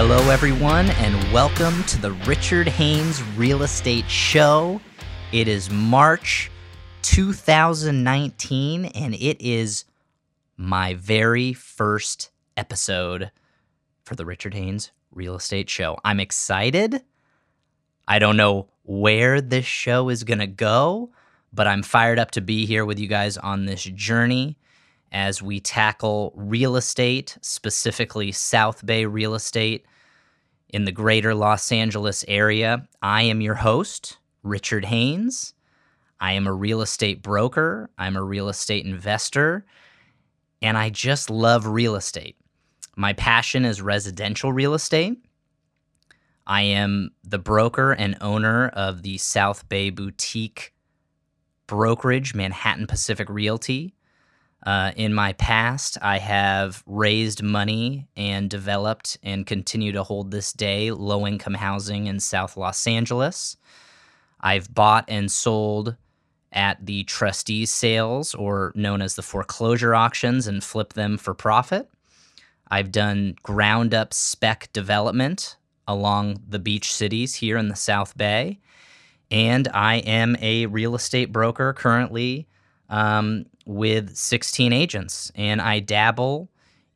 Hello, everyone, and welcome to the Richard Haynes Real Estate Show. It is March 2019, and it is my very first episode for the Richard Haynes Real Estate Show. I'm excited. I don't know where this show is going to go, but I'm fired up to be here with you guys on this journey as we tackle real estate, specifically South Bay real estate in the greater Los Angeles area. I am your host, Richard Haynes. I am a real estate broker, I'm a real estate investor, and I just love real estate. My passion is residential real estate. I am the broker and owner of the South Bay Boutique Brokerage, Manhattan Pacific Realty. Uh, in my past, I have raised money and developed and continue to hold this day low income housing in South Los Angeles. I've bought and sold at the trustees sales, or known as the foreclosure auctions, and flip them for profit. I've done ground up spec development along the beach cities here in the South Bay. And I am a real estate broker currently um, with 16 agents. And I dabble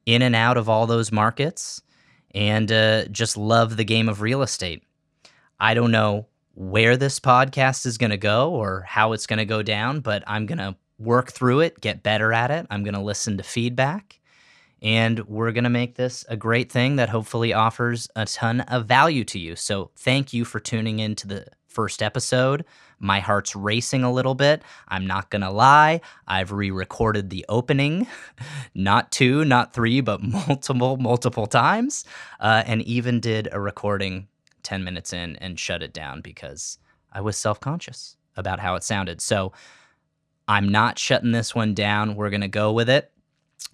in and out of all those markets and uh, just love the game of real estate. I don't know where this podcast is going to go or how it's going to go down, but I'm going to work through it, get better at it. I'm going to listen to feedback, and we're going to make this a great thing that hopefully offers a ton of value to you. So, thank you for tuning in to the first episode. My heart's racing a little bit. I'm not going to lie. I've re recorded the opening, not two, not three, but multiple, multiple times, uh, and even did a recording 10 minutes in and shut it down because I was self conscious about how it sounded. So I'm not shutting this one down. We're going to go with it.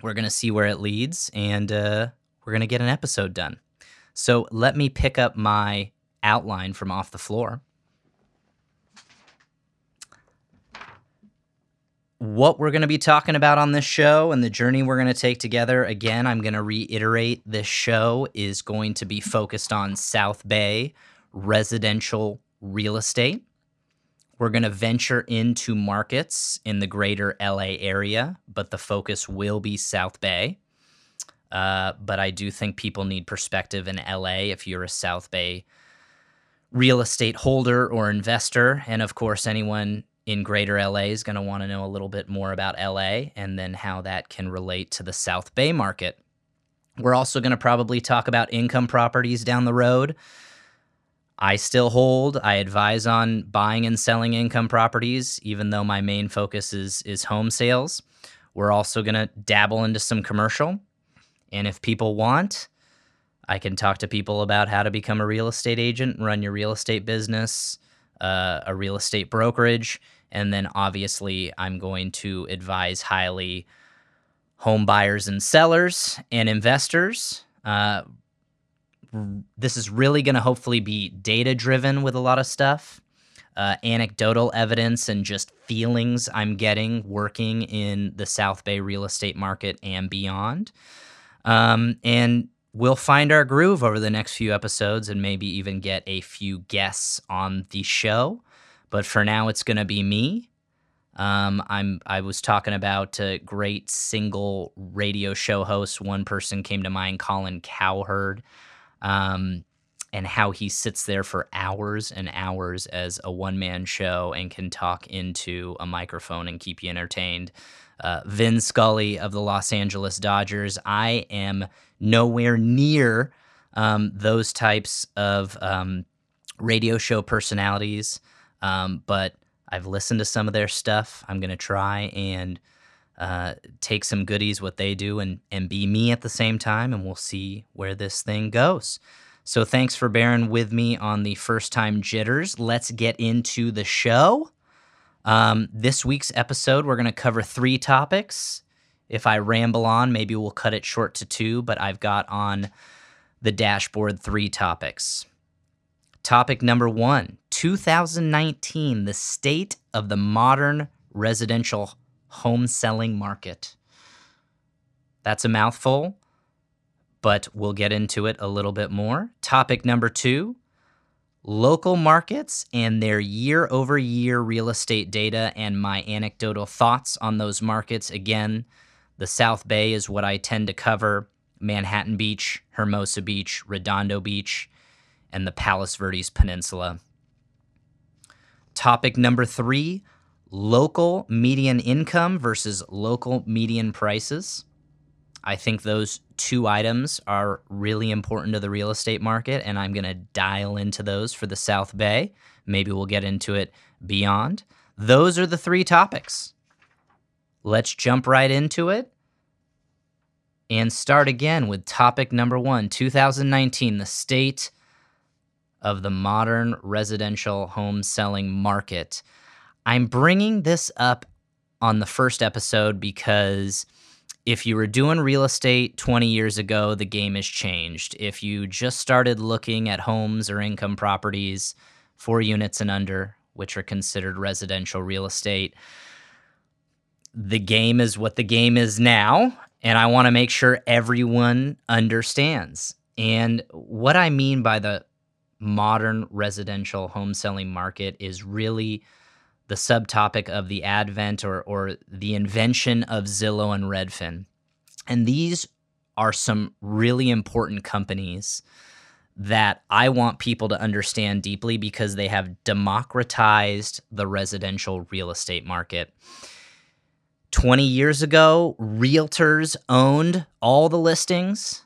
We're going to see where it leads and uh, we're going to get an episode done. So let me pick up my outline from off the floor. What we're going to be talking about on this show and the journey we're going to take together. Again, I'm going to reiterate this show is going to be focused on South Bay residential real estate. We're going to venture into markets in the greater LA area, but the focus will be South Bay. Uh, but I do think people need perspective in LA if you're a South Bay real estate holder or investor. And of course, anyone in greater LA is going to want to know a little bit more about LA and then how that can relate to the South Bay market. We're also going to probably talk about income properties down the road. I still hold, I advise on buying and selling income properties even though my main focus is is home sales. We're also going to dabble into some commercial. And if people want, I can talk to people about how to become a real estate agent, run your real estate business, uh, a real estate brokerage, and then obviously, I'm going to advise highly home buyers and sellers and investors. Uh, this is really going to hopefully be data driven with a lot of stuff, uh, anecdotal evidence, and just feelings I'm getting working in the South Bay real estate market and beyond. Um, and we'll find our groove over the next few episodes and maybe even get a few guests on the show. But for now, it's going to be me. Um, I'm. I was talking about a great single radio show host. One person came to mind, Colin Cowherd, um, and how he sits there for hours and hours as a one man show and can talk into a microphone and keep you entertained. Uh, Vin Scully of the Los Angeles Dodgers. I am nowhere near um, those types of um, radio show personalities. Um, but I've listened to some of their stuff. I'm going to try and uh, take some goodies, what they do, and, and be me at the same time, and we'll see where this thing goes. So thanks for bearing with me on the first time jitters. Let's get into the show. Um, this week's episode, we're going to cover three topics. If I ramble on, maybe we'll cut it short to two, but I've got on the dashboard three topics. Topic number one 2019, the state of the modern residential home selling market. That's a mouthful, but we'll get into it a little bit more. Topic number two local markets and their year over year real estate data and my anecdotal thoughts on those markets. Again, the South Bay is what I tend to cover Manhattan Beach, Hermosa Beach, Redondo Beach, and the Palos Verdes Peninsula. Topic number three local median income versus local median prices. I think those two items are really important to the real estate market, and I'm going to dial into those for the South Bay. Maybe we'll get into it beyond. Those are the three topics. Let's jump right into it and start again with topic number one 2019, the state of the modern residential home selling market. I'm bringing this up on the first episode because if you were doing real estate 20 years ago, the game has changed. If you just started looking at homes or income properties, four units and under, which are considered residential real estate, the game is what the game is now. And I want to make sure everyone understands. And what I mean by the modern residential home selling market is really the subtopic of the advent or, or the invention of Zillow and Redfin. And these are some really important companies that I want people to understand deeply because they have democratized the residential real estate market. 20 years ago, realtors owned all the listings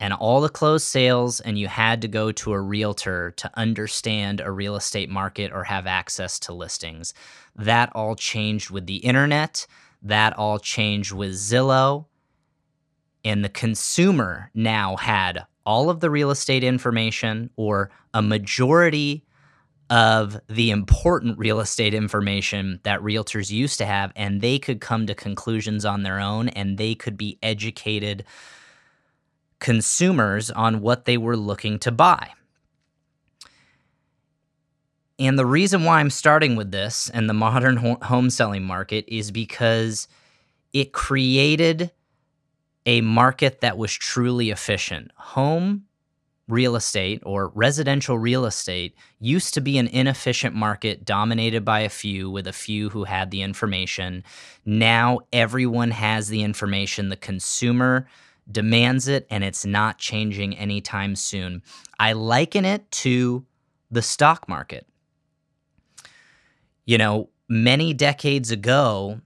and all the closed sales, and you had to go to a realtor to understand a real estate market or have access to listings. That all changed with the internet, that all changed with Zillow, and the consumer now had all of the real estate information or a majority of the important real estate information that realtors used to have, and they could come to conclusions on their own and they could be educated consumers on what they were looking to buy. And the reason why I'm starting with this and the modern home selling market is because it created a market that was truly efficient. Home real estate or residential real estate used to be an inefficient market dominated by a few with a few who had the information. Now everyone has the information. The consumer demands it, and it's not changing anytime soon. I liken it to the stock market. You know, many decades ago,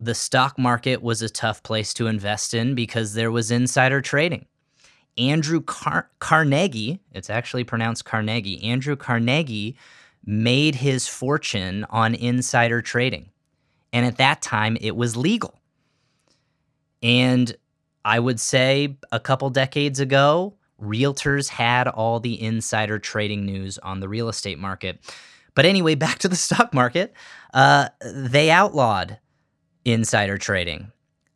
the stock market was a tough place to invest in because there was insider trading. Andrew Car- Carnegie, it's actually pronounced Carnegie, Andrew Carnegie made his fortune on insider trading. And at that time, it was legal. And I would say a couple decades ago, realtors had all the insider trading news on the real estate market. But anyway, back to the stock market. Uh, they outlawed insider trading.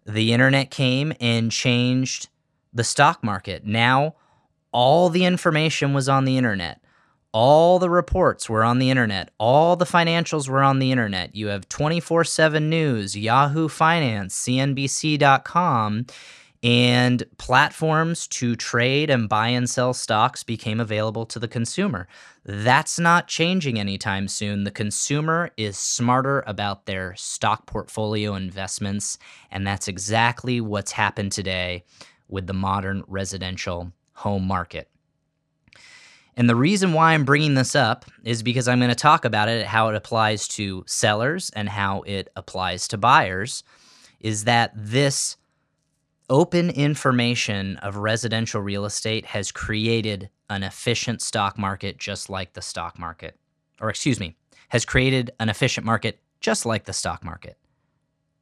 The internet came and changed the stock market. Now, all the information was on the internet. All the reports were on the internet. All the financials were on the internet. You have 24 7 news, Yahoo Finance, CNBC.com, and platforms to trade and buy and sell stocks became available to the consumer. That's not changing anytime soon. The consumer is smarter about their stock portfolio investments, and that's exactly what's happened today with the modern residential home market. And the reason why I'm bringing this up is because I'm going to talk about it, how it applies to sellers and how it applies to buyers. Is that this open information of residential real estate has created an efficient stock market just like the stock market. Or, excuse me, has created an efficient market just like the stock market.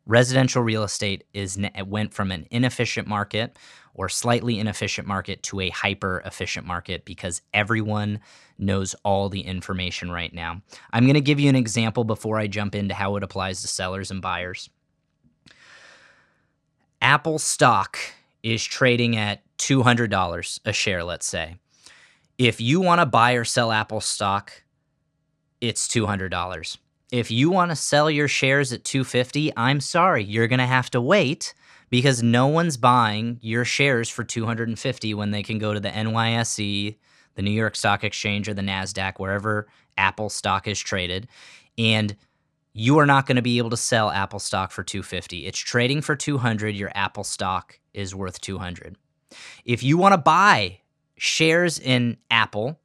Residential real estate is went from an inefficient market or slightly inefficient market to a hyper efficient market because everyone knows all the information right now. I'm going to give you an example before I jump into how it applies to sellers and buyers. Apple stock is trading at $200 a share, let's say. If you want to buy or sell Apple stock, it's $200. If you want to sell your shares at 250, I'm sorry, you're going to have to wait because no one's buying your shares for 250 when they can go to the NYSE, the New York Stock Exchange or the Nasdaq wherever Apple stock is traded and you are not going to be able to sell Apple stock for 250. It's trading for 200, your Apple stock is worth 200. If you want to buy shares in Apple,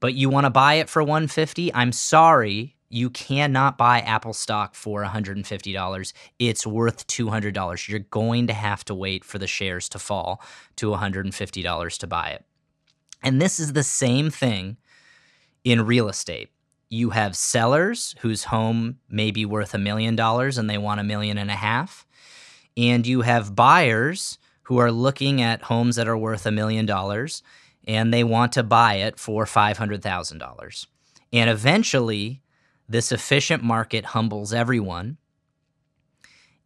but you want to buy it for 150, I'm sorry, you cannot buy Apple stock for $150. It's worth $200. You're going to have to wait for the shares to fall to $150 to buy it. And this is the same thing in real estate. You have sellers whose home may be worth a million dollars and they want a million and a half. And you have buyers who are looking at homes that are worth a million dollars and they want to buy it for $500,000. And eventually, this efficient market humbles everyone,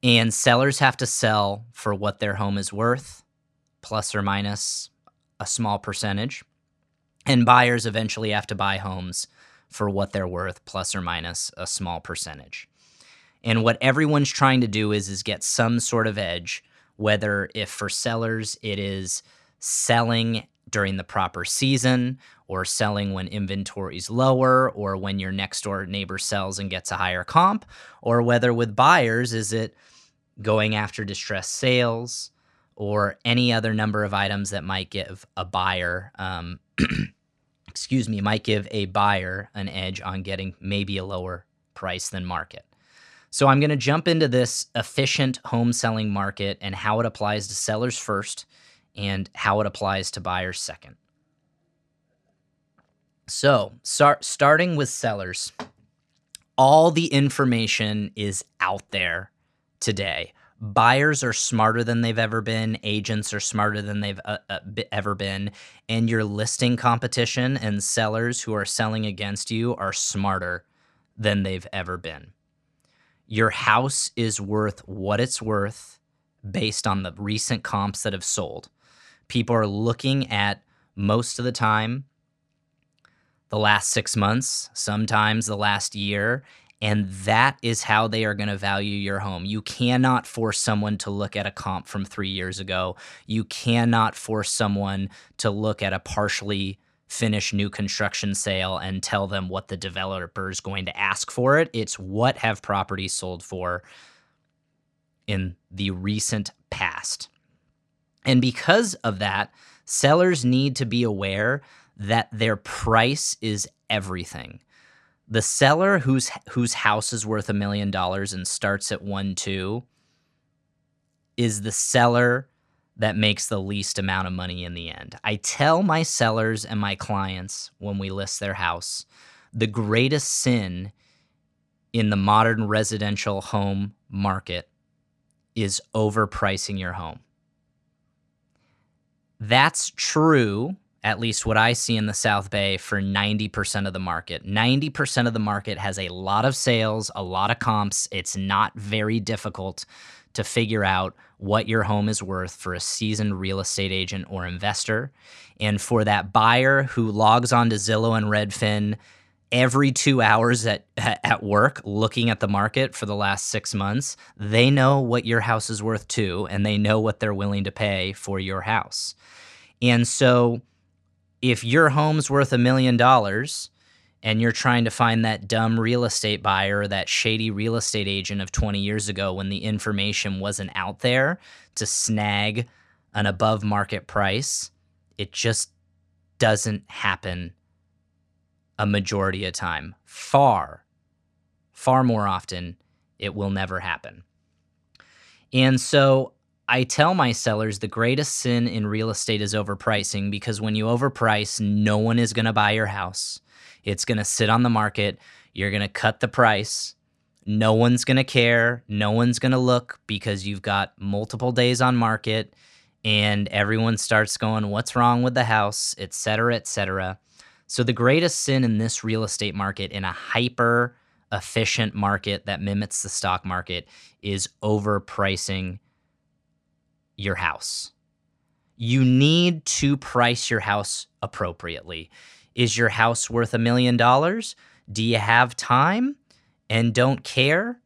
and sellers have to sell for what their home is worth, plus or minus a small percentage. And buyers eventually have to buy homes for what they're worth, plus or minus a small percentage. And what everyone's trying to do is, is get some sort of edge, whether if for sellers it is selling during the proper season or selling when inventory is lower or when your next door neighbor sells and gets a higher comp or whether with buyers is it going after distressed sales or any other number of items that might give a buyer um, excuse me might give a buyer an edge on getting maybe a lower price than market so i'm going to jump into this efficient home selling market and how it applies to sellers first and how it applies to buyers second. So, start starting with sellers. All the information is out there today. Buyers are smarter than they've ever been, agents are smarter than they've uh, uh, ever been, and your listing competition and sellers who are selling against you are smarter than they've ever been. Your house is worth what it's worth based on the recent comps that have sold people are looking at most of the time the last six months, sometimes the last year, and that is how they are going to value your home. You cannot force someone to look at a comp from three years ago. You cannot force someone to look at a partially finished new construction sale and tell them what the developer is going to ask for it. It's what have properties sold for in the recent past. And because of that, sellers need to be aware that their price is everything. The seller whose whose house is worth a million dollars and starts at 1 2 is the seller that makes the least amount of money in the end. I tell my sellers and my clients when we list their house, the greatest sin in the modern residential home market is overpricing your home. That's true, at least what I see in the South Bay, for 90% of the market. 90% of the market has a lot of sales, a lot of comps. It's not very difficult to figure out what your home is worth for a seasoned real estate agent or investor. And for that buyer who logs on to Zillow and Redfin every two hours at at work looking at the market for the last six months, they know what your house is worth too, and they know what they're willing to pay for your house. And so if your home's worth a million dollars and you're trying to find that dumb real estate buyer that shady real estate agent of 20 years ago when the information wasn't out there to snag an above market price, it just doesn't happen a majority of time. Far, far more often, it will never happen. And so I tell my sellers the greatest sin in real estate is overpricing because when you overprice, no one is going to buy your house. It's going to sit on the market. You're going to cut the price. No one's going to care. No one's going to look because you've got multiple days on market and everyone starts going, What's wrong with the house, et cetera, et cetera. So, the greatest sin in this real estate market, in a hyper efficient market that mimics the stock market, is overpricing your house. You need to price your house appropriately. Is your house worth a million dollars? Do you have time and don't care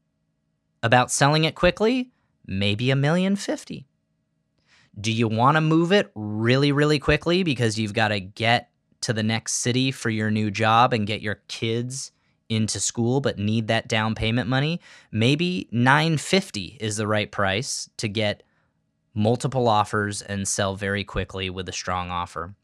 about selling it quickly? maybe a million fifty. Do you want to move it really, really quickly because you've got to get to the next city for your new job and get your kids into school but need that down payment money? Maybe 950 is the right price to get multiple offers and sell very quickly with a strong offer.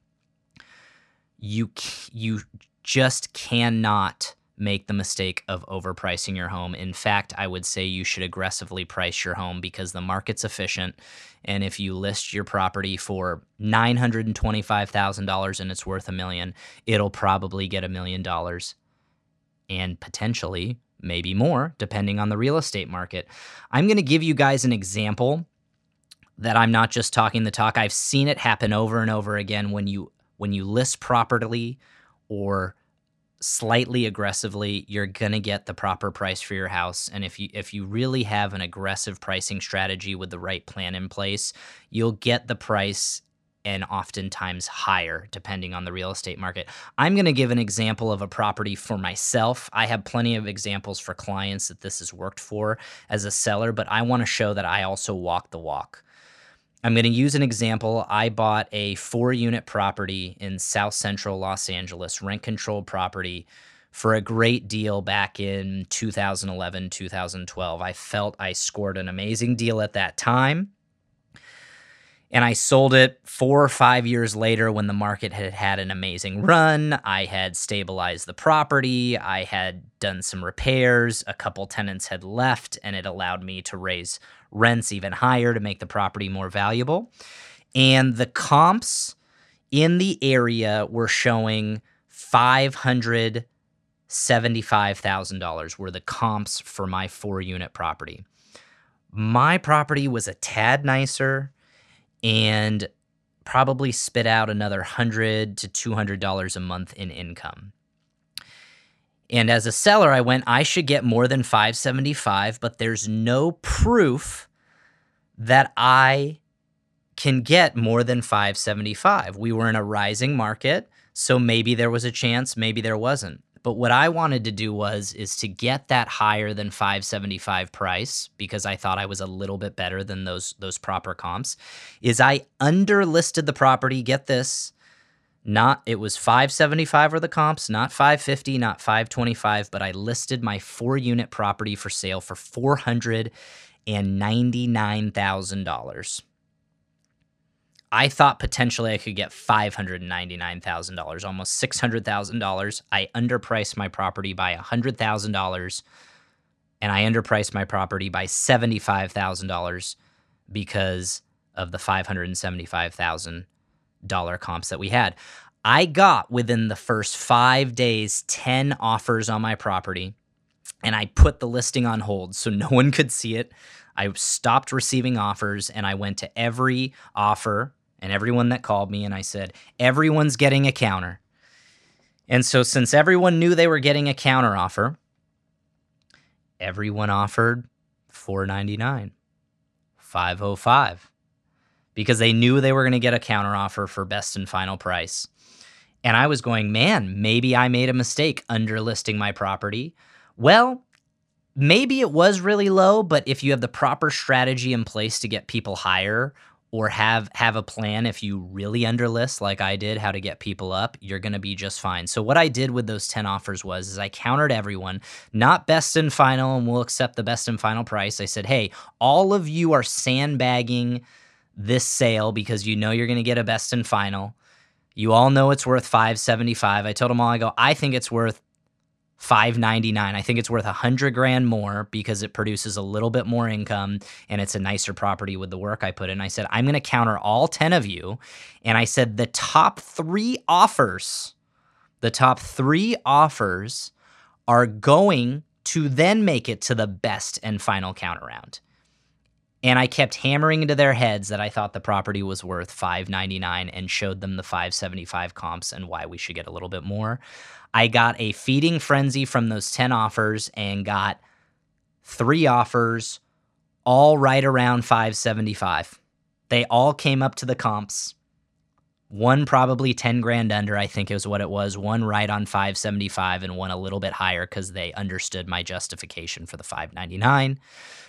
You you just cannot make the mistake of overpricing your home. In fact, I would say you should aggressively price your home because the market's efficient. And if you list your property for $925,000 and it's worth a million, it'll probably get a million dollars and potentially maybe more, depending on the real estate market. I'm going to give you guys an example that I'm not just talking the talk. I've seen it happen over and over again when you when you list properly or slightly aggressively, you're going to get the proper price for your house. And if you if you really have an aggressive pricing strategy with the right plan in place, you'll get the price and oftentimes higher depending on the real estate market. I'm going to give an example of a property for myself. I have plenty of examples for clients that this has worked for as a seller, but I want to show that I also walk the walk. I'm going to use an example. I bought a four unit property in South Central Los Angeles, rent controlled property for a great deal back in 2011, 2012. I felt I scored an amazing deal at that time. And I sold it four or five years later when the market had had an amazing run. I had stabilized the property. I had done some repairs. A couple tenants had left, and it allowed me to raise rents even higher to make the property more valuable. And the comps in the area were showing $575,000 were the comps for my four unit property. My property was a tad nicer and probably spit out another 100 to $200 a month in income. And as a seller, I went, I should get more than 575, but there's no proof that I can get more than 575. We were in a rising market, so maybe there was a chance, maybe there wasn't. But what I wanted to do was is to get that higher than 575 price because I thought I was a little bit better than those those proper comps. Is I underlisted the property, get this, not it was 575 are the comps, not 550, not 525, but I listed my 4 unit property for sale for $499,000. I thought potentially I could get $599,000, almost $600,000. I underpriced my property by $100,000 and I underpriced my property by $75,000 because of the $575,000 comps that we had. I got within the first five days 10 offers on my property and I put the listing on hold so no one could see it. I stopped receiving offers and I went to every offer and everyone that called me and I said, everyone's getting a counter. And so, since everyone knew they were getting a counter offer, everyone offered 499 505 because they knew they were going to get a counter offer for best and final price. And I was going, man, maybe I made a mistake underlisting my property. Well, maybe it was really low, but if you have the proper strategy in place to get people higher or have have a plan if you really underlist like I did how to get people up, you're going to be just fine. So what I did with those 10 offers was is I countered everyone, not best and final and we'll accept the best and final price. I said, "Hey, all of you are sandbagging this sale because you know you're going to get a best and final. You all know it's worth 575. I told them all I go, "I think it's worth 599 i think it's worth a hundred grand more because it produces a little bit more income and it's a nicer property with the work i put in i said i'm going to counter all 10 of you and i said the top three offers the top three offers are going to then make it to the best and final counter round and I kept hammering into their heads that I thought the property was worth 599 and showed them the 575 comps and why we should get a little bit more. I got a feeding frenzy from those 10 offers and got three offers all right around 575. They all came up to the comps. One probably 10 grand under, I think is what it was. One right on 575 and one a little bit higher because they understood my justification for the 599.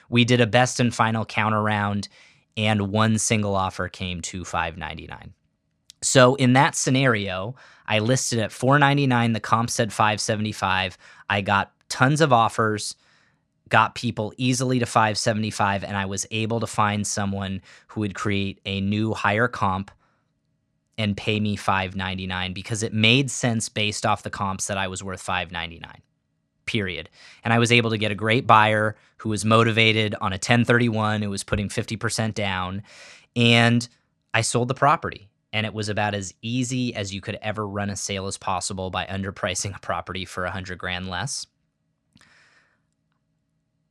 We did a best and final counter round and one single offer came to 599. So in that scenario, I listed at 499, the comp said 575. I got tons of offers, got people easily to 575 and I was able to find someone who would create a new higher comp and pay me 599 because it made sense based off the comps that I was worth 599 period. And I was able to get a great buyer who was motivated on a 1031 who was putting 50% down and I sold the property. And it was about as easy as you could ever run a sale as possible by underpricing a property for a hundred grand less.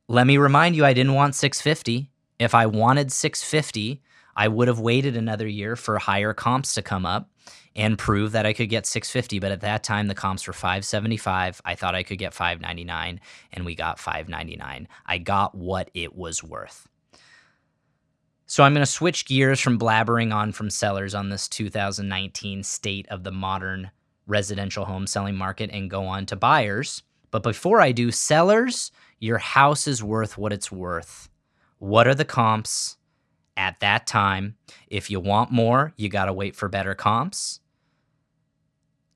Let me remind you, I didn't want 650. If I wanted 650, I would have waited another year for higher comps to come up and prove that I could get 650. But at that time, the comps were 575. I thought I could get 599, and we got 599. I got what it was worth. So I'm going to switch gears from blabbering on from sellers on this 2019 state of the modern residential home selling market and go on to buyers. But before I do, sellers, your house is worth what it's worth. What are the comps at that time? If you want more, you got to wait for better comps.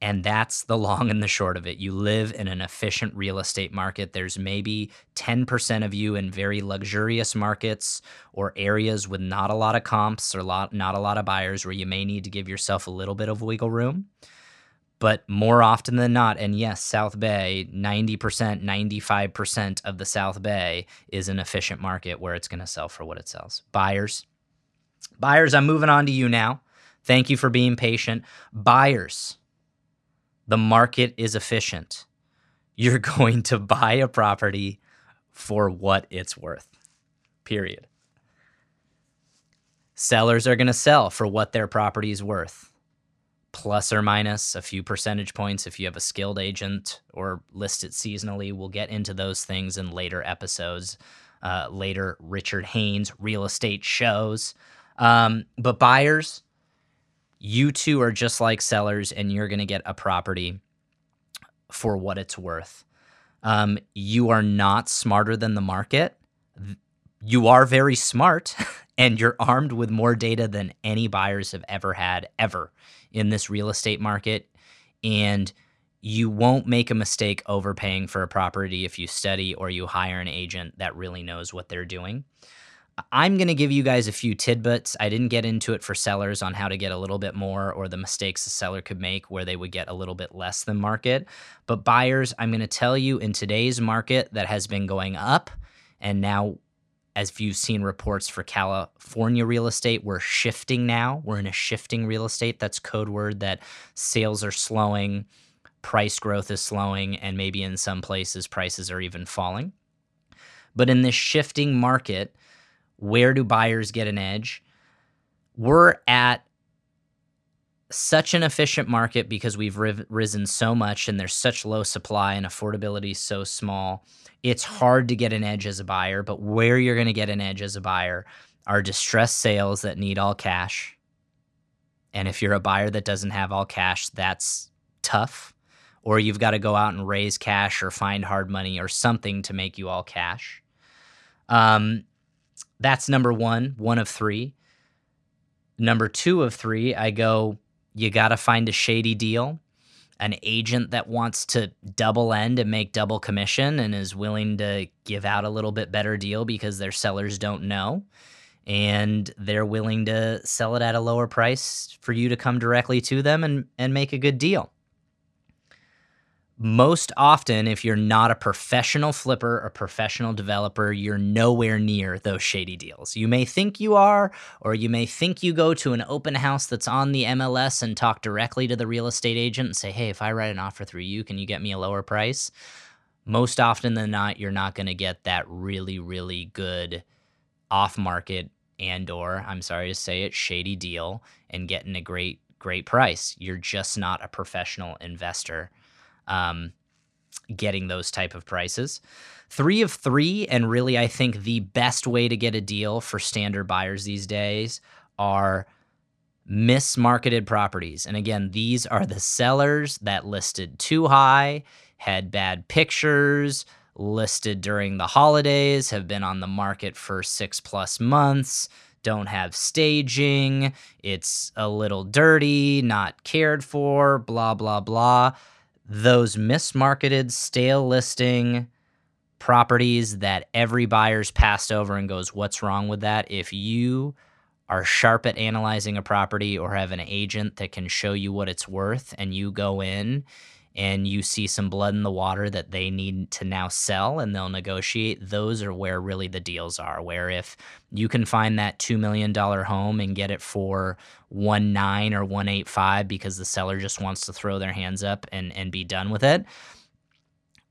And that's the long and the short of it. You live in an efficient real estate market. There's maybe 10% of you in very luxurious markets or areas with not a lot of comps or lot, not a lot of buyers where you may need to give yourself a little bit of wiggle room. But more often than not, and yes, South Bay, 90%, 95% of the South Bay is an efficient market where it's going to sell for what it sells. Buyers, buyers, I'm moving on to you now. Thank you for being patient. Buyers, the market is efficient. You're going to buy a property for what it's worth, period. Sellers are going to sell for what their property is worth, plus or minus a few percentage points if you have a skilled agent or list it seasonally. We'll get into those things in later episodes, uh, later Richard Haynes real estate shows. Um, but buyers, you two are just like sellers and you're going to get a property for what it's worth. Um, you are not smarter than the market. You are very smart and you're armed with more data than any buyers have ever had, ever in this real estate market. And you won't make a mistake overpaying for a property if you study or you hire an agent that really knows what they're doing. I'm going to give you guys a few tidbits. I didn't get into it for sellers on how to get a little bit more or the mistakes a seller could make where they would get a little bit less than market. But buyers, I'm going to tell you in today's market that has been going up and now as you've seen reports for California real estate, we're shifting now. We're in a shifting real estate. That's code word that sales are slowing, price growth is slowing, and maybe in some places prices are even falling. But in this shifting market, where do buyers get an edge? We're at such an efficient market because we've risen so much and there's such low supply and affordability so small. It's hard to get an edge as a buyer, but where you're going to get an edge as a buyer are distressed sales that need all cash. And if you're a buyer that doesn't have all cash, that's tough. Or you've got to go out and raise cash or find hard money or something to make you all cash. Um, that's number one, one of three. Number two of three, I go, you got to find a shady deal, an agent that wants to double end and make double commission and is willing to give out a little bit better deal because their sellers don't know. And they're willing to sell it at a lower price for you to come directly to them and, and make a good deal most often, if you're not a professional flipper or professional developer, you're nowhere near those shady deals. You may think you are, or you may think you go to an open house that's on the MLS and talk directly to the real estate agent and say, hey, if I write an offer through you, can you get me a lower price? Most often than not, you're not going to get that really, really good off market and or I'm sorry to say it, shady deal and getting a great, great price. You're just not a professional investor um, getting those type of prices. Three of three, and really, I think the best way to get a deal for standard buyers these days are mismarketed properties. And again, these are the sellers that listed too high, had bad pictures, listed during the holidays, have been on the market for six plus months, don't have staging, it's a little dirty, not cared for, blah, blah, blah. Those mismarketed, stale listing properties that every buyer's passed over and goes, What's wrong with that? If you are sharp at analyzing a property or have an agent that can show you what it's worth and you go in and you see some blood in the water that they need to now sell and they'll negotiate, those are where really the deals are. Where if you can find that $2 million home and get it for one nine or 185 because the seller just wants to throw their hands up and, and be done with it,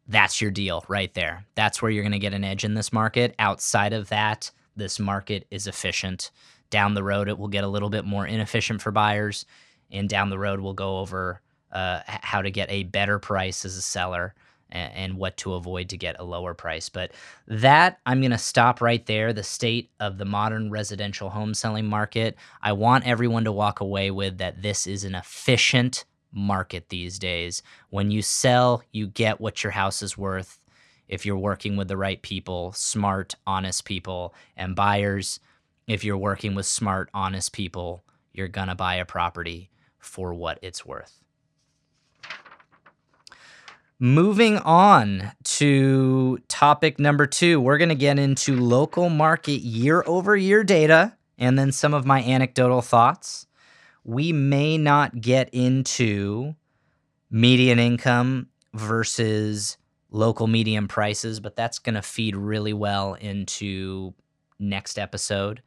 that's your deal right there. That's where you're going to get an edge in this market. Outside of that, this market is efficient. Down the road, it will get a little bit more inefficient for buyers. And down the road, we'll go over uh, how to get a better price as a seller and, and what to avoid to get a lower price. But that, I'm going to stop right there. The state of the modern residential home selling market. I want everyone to walk away with that this is an efficient market these days. When you sell, you get what your house is worth if you're working with the right people, smart, honest people, and buyers. If you're working with smart, honest people, you're going to buy a property for what it's worth. Moving on to topic number two, we're going to get into local market year over year data and then some of my anecdotal thoughts. We may not get into median income versus local median prices, but that's going to feed really well into next episode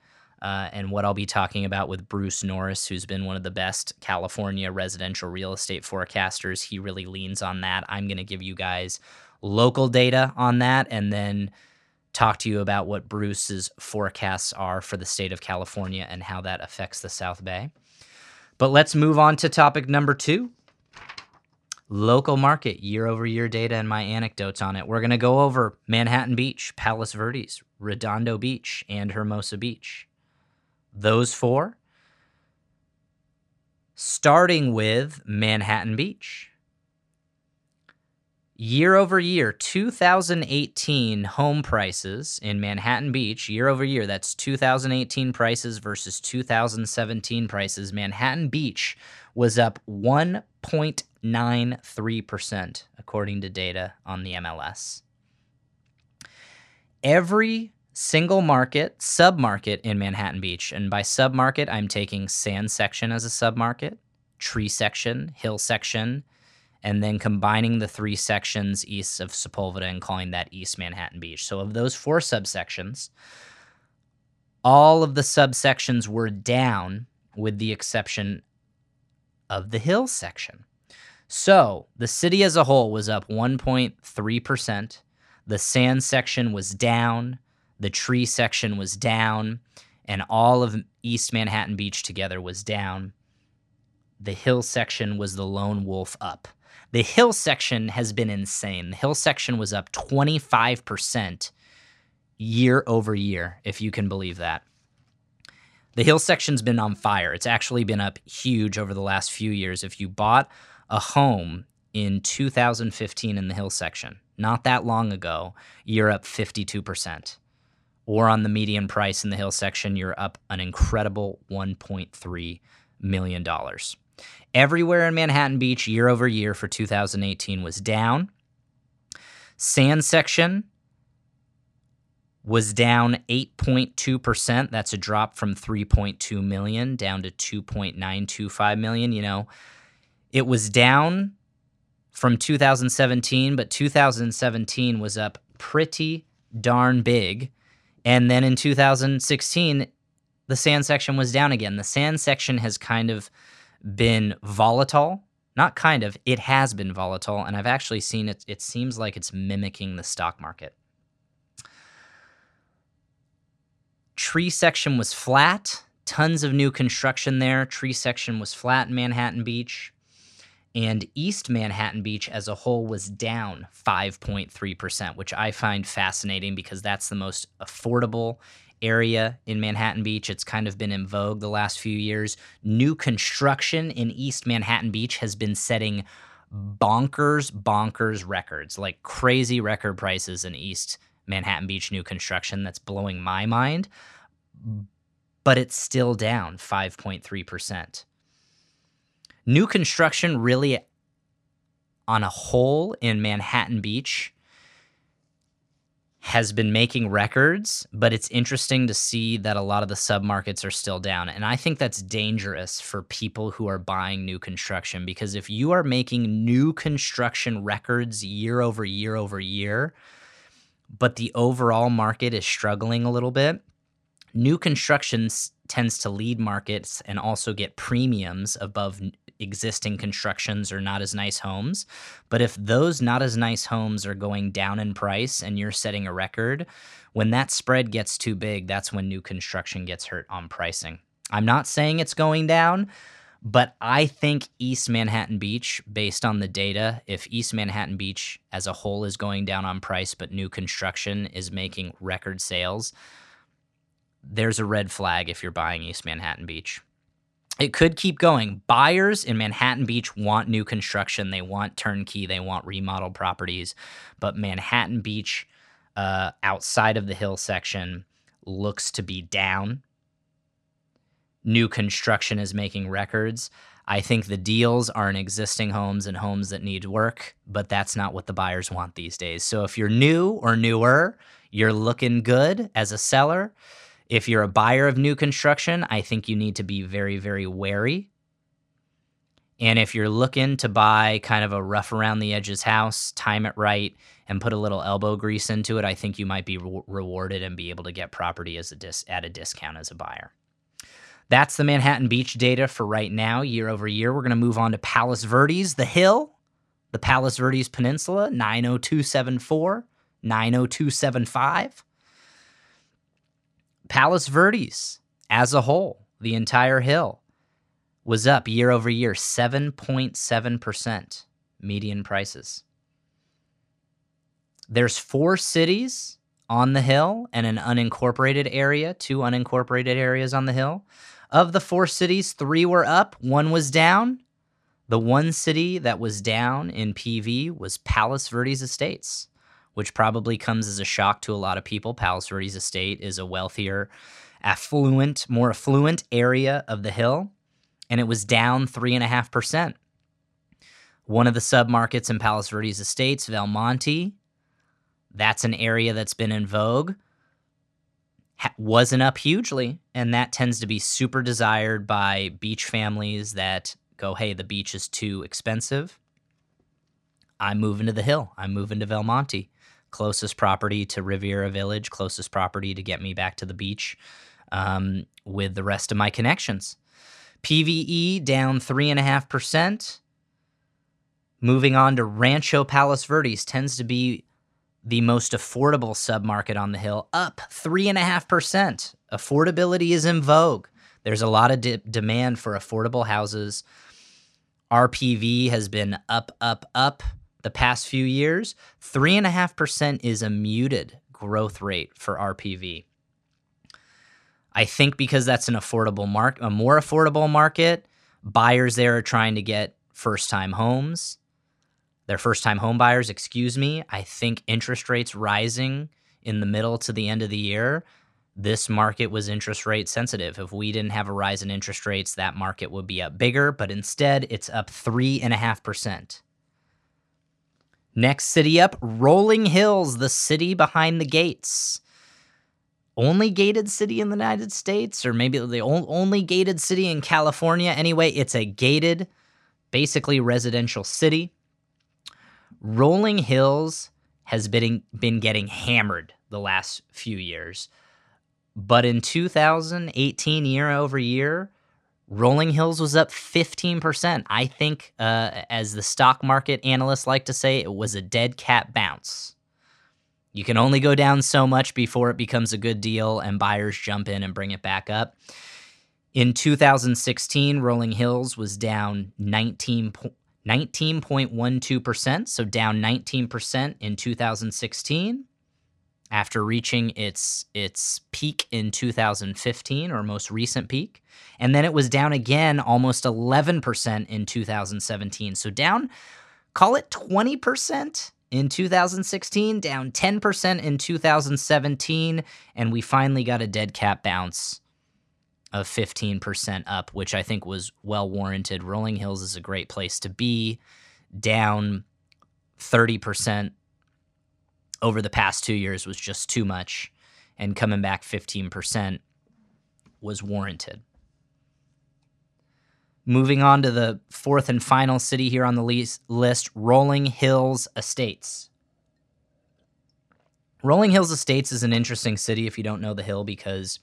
uh, and what I'll be talking about with Bruce Norris, who's been one of the best California residential real estate forecasters. He really leans on that. I'm going to give you guys local data on that and then talk to you about what Bruce's forecasts are for the state of California and how that affects the South Bay. But let's move on to topic number two local market year over year data and my anecdotes on it. We're going to go over Manhattan Beach, Palos Verdes, Redondo Beach, and Hermosa Beach those four, starting with Manhattan Beach. Year over year, 2018 home prices in Manhattan Beach, year over year, that's 2018 prices versus 2017 prices. Manhattan Beach was up 1.93%, according to data on the MLS. Every single market, submarket in Manhattan Beach. And by submarket, I'm taking sand section as a submarket, tree section, hill section, and then combining the three sections east of Sepulveda and calling that East Manhattan Beach. So of those four subsections, all of the subsections were down with the exception of the hill section. So the city as a whole was up 1.3%. The sand section was down the tree section was down, and all of East Manhattan Beach together was down. The hill section was the lone wolf up. The hill section has been insane. The hill section was up 25% year over year, if you can believe that. The hill section's been on fire. It's actually been up huge over the last few years. If you bought a home in 2015 in the hill section, not that long ago, you're up 52% or on the median price in the hill section, you're up an incredible $1.3 million. Everywhere in Manhattan Beach, year over year for 2018, was down. Sand section was down 8.2%. That's a drop from 3.2 million down to 2.925 million. You know, it was down from 2017, but 2017 was up pretty darn big and then in 2016, the sand section was down again. The sand section has kind of been volatile. Not kind of, it has been volatile. And I've actually seen it, it seems like it's mimicking the stock market. Tree section was flat, tons of new construction there. Tree section was flat in Manhattan Beach and East Manhattan Beach as a whole was down 5.3%, which I find fascinating because that's the most affordable area in Manhattan Beach. It's kind of been in vogue the last few years. New construction in East Manhattan Beach has been setting bonkers, bonkers records, like crazy record prices in East Manhattan Beach new construction. That's blowing my mind. But it's still down 5.3%. New construction really, on a whole, in Manhattan Beach has been making records, but it's interesting to see that a lot of the submarkets are still down. And I think that's dangerous for people who are buying new construction because if you are making new construction records year over year over year, but the overall market is struggling a little bit, new construction tends to lead markets and also get premiums above existing constructions or not as nice homes. But if those not as nice homes are going down in price and you're setting a record, when that spread gets too big, that's when new construction gets hurt on pricing. I'm not saying it's going down, but I think East Manhattan Beach, based on the data, if East Manhattan Beach as a whole is going down on price, but new construction is making record sales, there's a red flag if you're buying East Manhattan Beach. It could keep going. Buyers in Manhattan Beach want new construction. They want turnkey. They want remodeled properties. But Manhattan Beach, uh, outside of the hill section, looks to be down. New construction is making records. I think the deals are in existing homes and homes that need work, but that's not what the buyers want these days. So if you're new or newer, you're looking good as a seller if you're a buyer of new construction, I think you need to be very, very wary. And if you're looking to buy kind of a rough around the edges house, time it right, and put a little elbow grease into it, I think you might be re- rewarded and be able to get property as a dis- at a discount as a buyer. That's the Manhattan Beach data for right now, year over year. We're going to move on to Palos Verdes, the hill, the Palos Verdes Peninsula, 90274, 90275. Palos Verdes as a whole, the entire hill, was up year over year 7.7% median prices. There's four cities on the hill and an unincorporated area, two unincorporated areas on the hill. Of the four cities, three were up, one was down. The one city that was down in PV was Palos Verdes Estates which probably comes as a shock to a lot of people. Palos Verdes Estate is a wealthier, affluent, more affluent area of the hill, and it was down 3.5%. One of the submarkets in Palos Verdes Estates, Valmonte, that's an area that's been in vogue, wasn't up hugely, and that tends to be super desired by beach families that go, hey, the beach is too expensive. I'm moving to the hill. I'm moving to Valmonte closest property to Riviera Village, closest property to get me back to the beach um, with the rest of my connections. PVE down 3.5%. Moving on to Rancho Palos Verdes tends to be the most affordable submarket on the hill, up 3.5%. Affordability is in vogue. There's a lot of de- demand for affordable houses. RPV has been up, up, up the past few years, 3.5% is a muted growth rate for RPV. I think because that's an affordable market, a more affordable market, buyers there are trying to get first time homes. They're first time home buyers, excuse me. I think interest rates rising in the middle to the end of the year, this market was interest rate sensitive. If we didn't have a rise in interest rates, that market would be up bigger, but instead it's up 3.5%. Next city up, Rolling Hills, the city behind the gates. Only gated city in the United States, or maybe the only gated city in California. Anyway, it's a gated, basically residential city. Rolling Hills has been, been getting hammered the last few years. But in 2018, year over year, Rolling Hills was up 15%. I think, uh, as the stock market analysts like to say, it was a dead cat bounce. You can only go down so much before it becomes a good deal and buyers jump in and bring it back up. In 2016, Rolling Hills was down 19, 19.12%, so down 19% in 2016. After reaching its its peak in 2015 or most recent peak. And then it was down again almost 11% in 2017 so down call it 20% in 2016 down 10% in 2017 and we finally got a dead cat bounce of 15% up which i think was well warranted. Rolling hills is a great place to be down 30% over the past two years was just too much, and coming back 15% was warranted. Moving on to the fourth and final city here on the list Rolling Hills Estates. Rolling Hills Estates is an interesting city if you don't know the hill because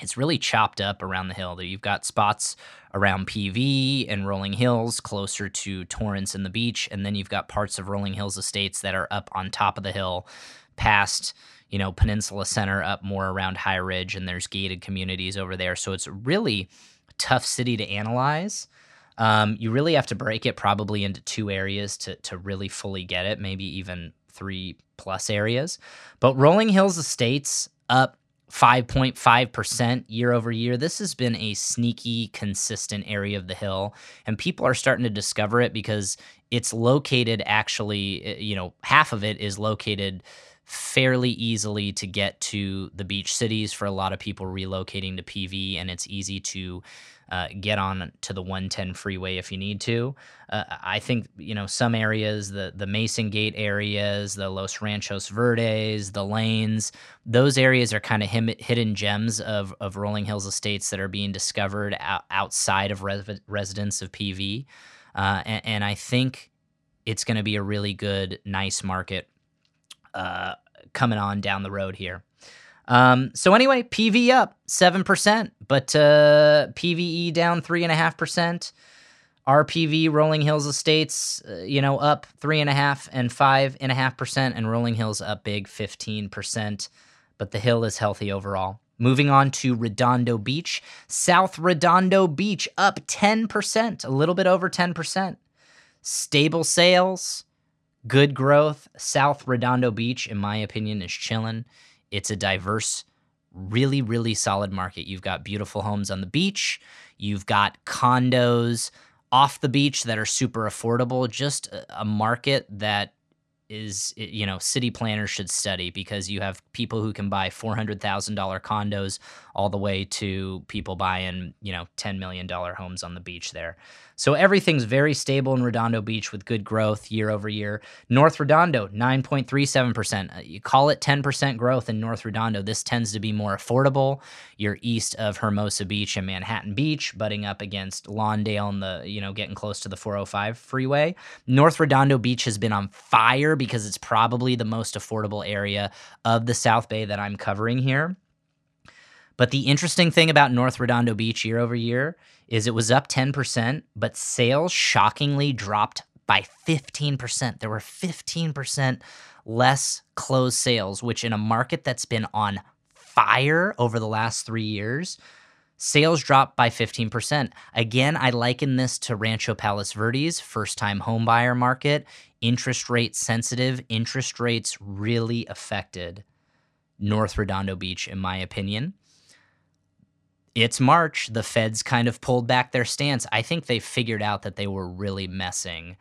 it's really chopped up around the hill. You've got spots around PV and Rolling Hills closer to Torrance and the beach, and then you've got parts of Rolling Hills Estates that are up on top of the hill, past you know Peninsula Center, up more around High Ridge, and there's gated communities over there. So it's a really tough city to analyze. Um, you really have to break it probably into two areas to to really fully get it, maybe even three plus areas. But Rolling Hills Estates up 5.5% year over year. This has been a sneaky, consistent area of the hill, and people are starting to discover it because it's located actually, eh, you know, half of it is located fairly easily to get to the beach cities for a lot of people relocating to PV, and it's easy to uh, get on to the 110 freeway if you need to. Uh, I think you know some areas, the the Mason Gate areas, the Los Ranchos Verdes, the lanes, those areas are kind of hidden gems of of Rolling Hills estates that are being discovered outside of res- residents of PV, uh, and, and, I think it's going to be a really good, nice market uh, coming on down the road here. Um, so anyway, PV up seven percent, but uh, PVE down three and a half percent. RPV Rolling Hills Estates, uh, you know, up three and a half and Rolling Hills up big fifteen percent. But the hill is healthy overall. Moving on to Redondo Beach, South Redondo Beach up ten percent, a little bit over ten percent. Stable sales, good growth. South Redondo Beach, in my opinion, is chilling. It's a diverse, really, really solid market. You've got beautiful homes on the beach, you've got condos off the beach that are super affordable, just a market that is you know city planners should study because you have people who can buy $400,000 condos all the way to people buying, you know, 10 million dollar homes on the beach there. So everything's very stable in Redondo Beach with good growth year over year. North Redondo, 9.37%. Uh, you call it 10% growth in North Redondo. This tends to be more affordable. You're east of Hermosa Beach and Manhattan Beach, butting up against Lawndale and the, you know, getting close to the 405 freeway. North Redondo Beach has been on fire because it's probably the most affordable area of the South Bay that I'm covering here. But the interesting thing about North Redondo Beach year over year is it was up 10%, but sales shockingly dropped by 15%. There were 15% less closed sales, which in a market that's been on fire over the last three years, sales dropped by 15%. Again, I liken this to Rancho Palos Verdes, first time homebuyer market, interest rate sensitive. Interest rates really affected North Redondo Beach, in my opinion it's March. The feds kind of pulled back their stance. I think they figured out that they were really messing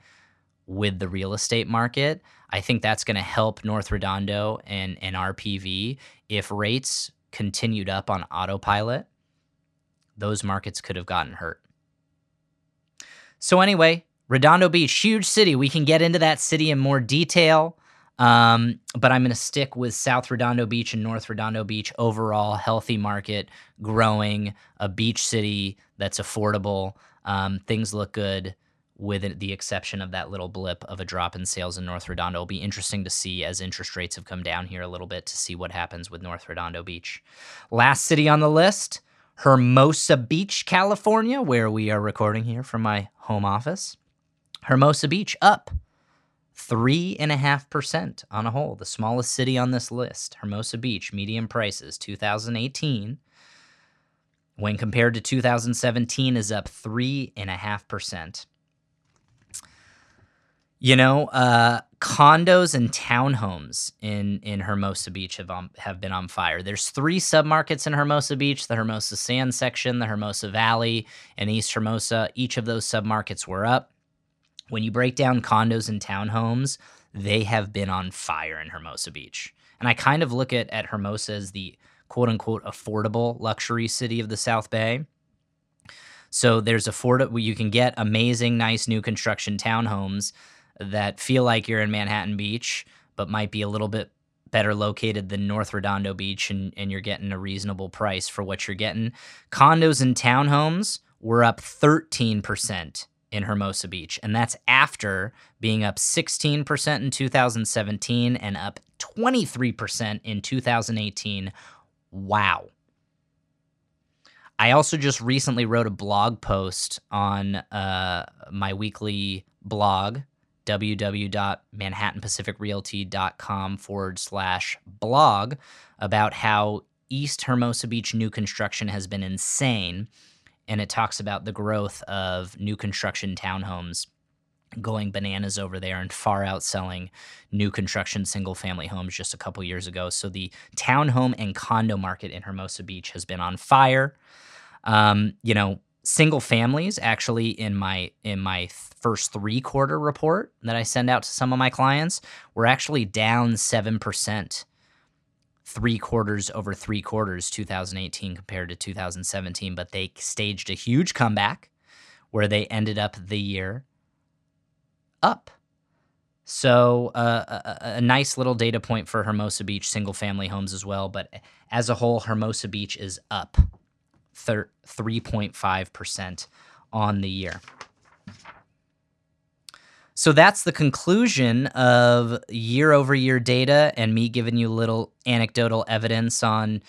with the real estate market. I think that's going to help North Redondo and, and RPV. If rates continued up on autopilot, those markets could have gotten hurt. So, anyway, Redondo Beach, huge city. We can get into that city in more detail. Um, but I'm going to stick with South Redondo Beach and North Redondo Beach overall, healthy market, growing, a beach city that's affordable. Um, things look good with the exception of that little blip of a drop in sales in North Redondo. It'll be interesting to see as interest rates have come down here a little bit to see what happens with North Redondo Beach. Last city on the list, Hermosa Beach, California, where we are recording here from my home office. Hermosa Beach up 3.5% on a whole. The smallest city on this list, Hermosa Beach, median prices 2018, when compared to 2017, is up 3.5%. You know, uh, condos and townhomes in in Hermosa Beach have um, have been on fire. There's three submarkets in Hermosa Beach: the Hermosa Sand section, the Hermosa Valley, and East Hermosa. Each of those submarkets were up. When you break down condos and townhomes, they have been on fire in Hermosa Beach. And I kind of look at at Hermosa as the quote unquote affordable luxury city of the South Bay. So there's affordable you can get amazing, nice new construction townhomes that feel like you're in Manhattan Beach, but might be a little bit better located than North Redondo Beach, and, and you're getting a reasonable price for what you're getting. Condos and townhomes were up 13% in Hermosa Beach, and that's after being up 16% in 2017 and up 23% in 2018. Wow. I also just recently wrote a blog post on uh, my weekly blog www.manhattanpacificrealty.com forward slash blog about how East Hermosa Beach new construction has been insane. And it talks about the growth of new construction townhomes going bananas over there and far outselling new construction single family homes just a couple years ago. So the townhome and condo market in Hermosa Beach has been on fire. Um, you know, single families actually in my in my first three quarter report that I send out to some of my clients were actually down 7% three quarters over three quarters 2018 compared to 2017 but they staged a huge comeback where they ended up the year up so uh, a, a, nice little data point for hermosa beach single family homes as well but as a whole hermosa beach is up 3.5% on the year. So that's the conclusion of year over year data and me giving you a little anecdotal evidence on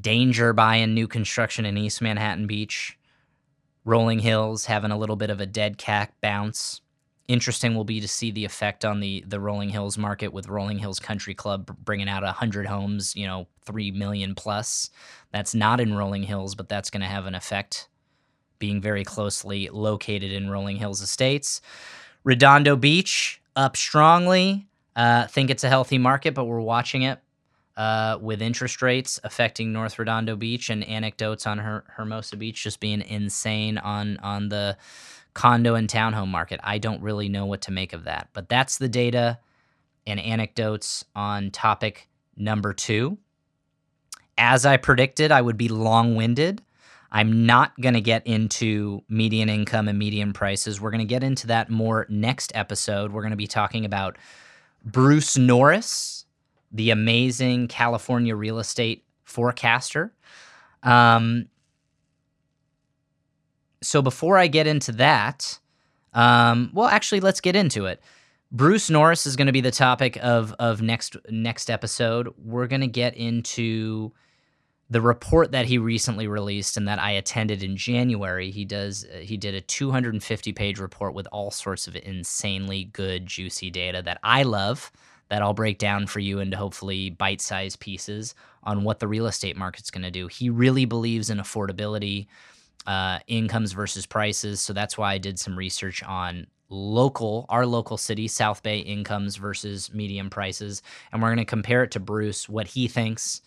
danger buying new construction in East Manhattan Beach, Rolling Hills having a little bit of a dead cat bounce. Interesting will be to see the effect on the the Rolling Hills market with Rolling Hills Country Club bringing out 100 homes, you know, 3 million plus. That's not in Rolling Hills, but that's going to have an effect being very closely located in Rolling Hills Estates. Redondo Beach up strongly. Uh, think it's a healthy market, but we're watching it uh, with interest rates affecting North Redondo Beach and anecdotes on Her- Hermosa Beach just being insane on on the condo and townhome market. I don't really know what to make of that, but that's the data and anecdotes on topic number two as I predicted, I would be long winded. I'm not going to get into median income and median prices. We're going to get into that more next episode. We're going to be talking about Bruce Norris, the amazing California real estate forecaster. Um, so before I get into that, um, well, actually, let's get into it. Bruce Norris is going to be the topic of of next next episode. We're going to get into the report that he recently released and that I attended in January, he does uh, he did a 250 page report with all sorts of insanely good juicy data that I love that I'll break down for you into hopefully bite-sized pieces on what the real estate market's going to do. He really believes in affordability, uh, incomes versus prices, so that's why I did some research on local our local city south bay incomes versus medium prices and we're going to compare it to bruce what he thinks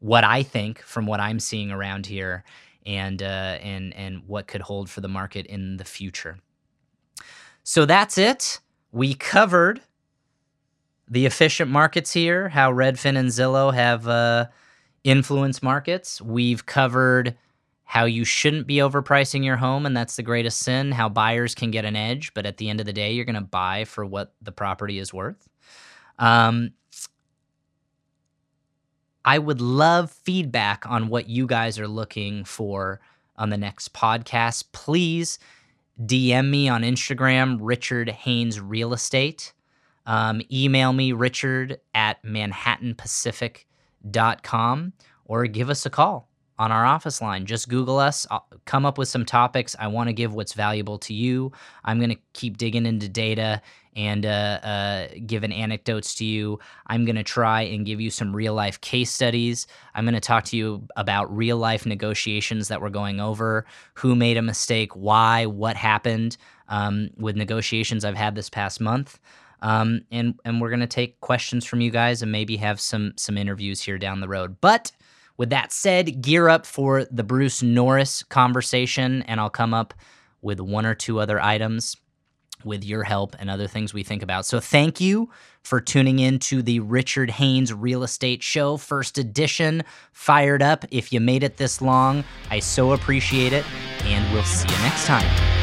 what I think from what I'm seeing around here and uh, and and what could hold for the market in the future. So that's it. We covered the efficient markets here, how Redfin and Zillow have uh, influenced markets. We've covered how you shouldn't be overpricing your home, and that's the greatest sin. How buyers can get an edge, but at the end of the day, you're going to buy for what the property is worth. Um, I would love feedback on what you guys are looking for on the next podcast. Please DM me on Instagram, Richard Haynes Real Estate. Um, email me, richard at manhattanpacific.com, or give us a call on our office line. Just Google us, I'll come up with some topics. I want to give what's valuable to you. I'm going to keep digging into data and uh, uh, giving anecdotes to you. I'm going to try and give you some real life case studies. I'm going to talk to you about real life negotiations that we're going over, who made a mistake, why, what happened um, with negotiations I've had this past month. Um, and and we're gonna take questions from you guys and maybe have some some interviews here down the road. But with that said, gear up for the Bruce Norris conversation, and I'll come up with one or two other items with your help and other things we think about. So thank you for tuning in to the Richard Haynes Real Estate Show, first edition. Fired up. If you made it this long, I so appreciate it, and we'll see you next time.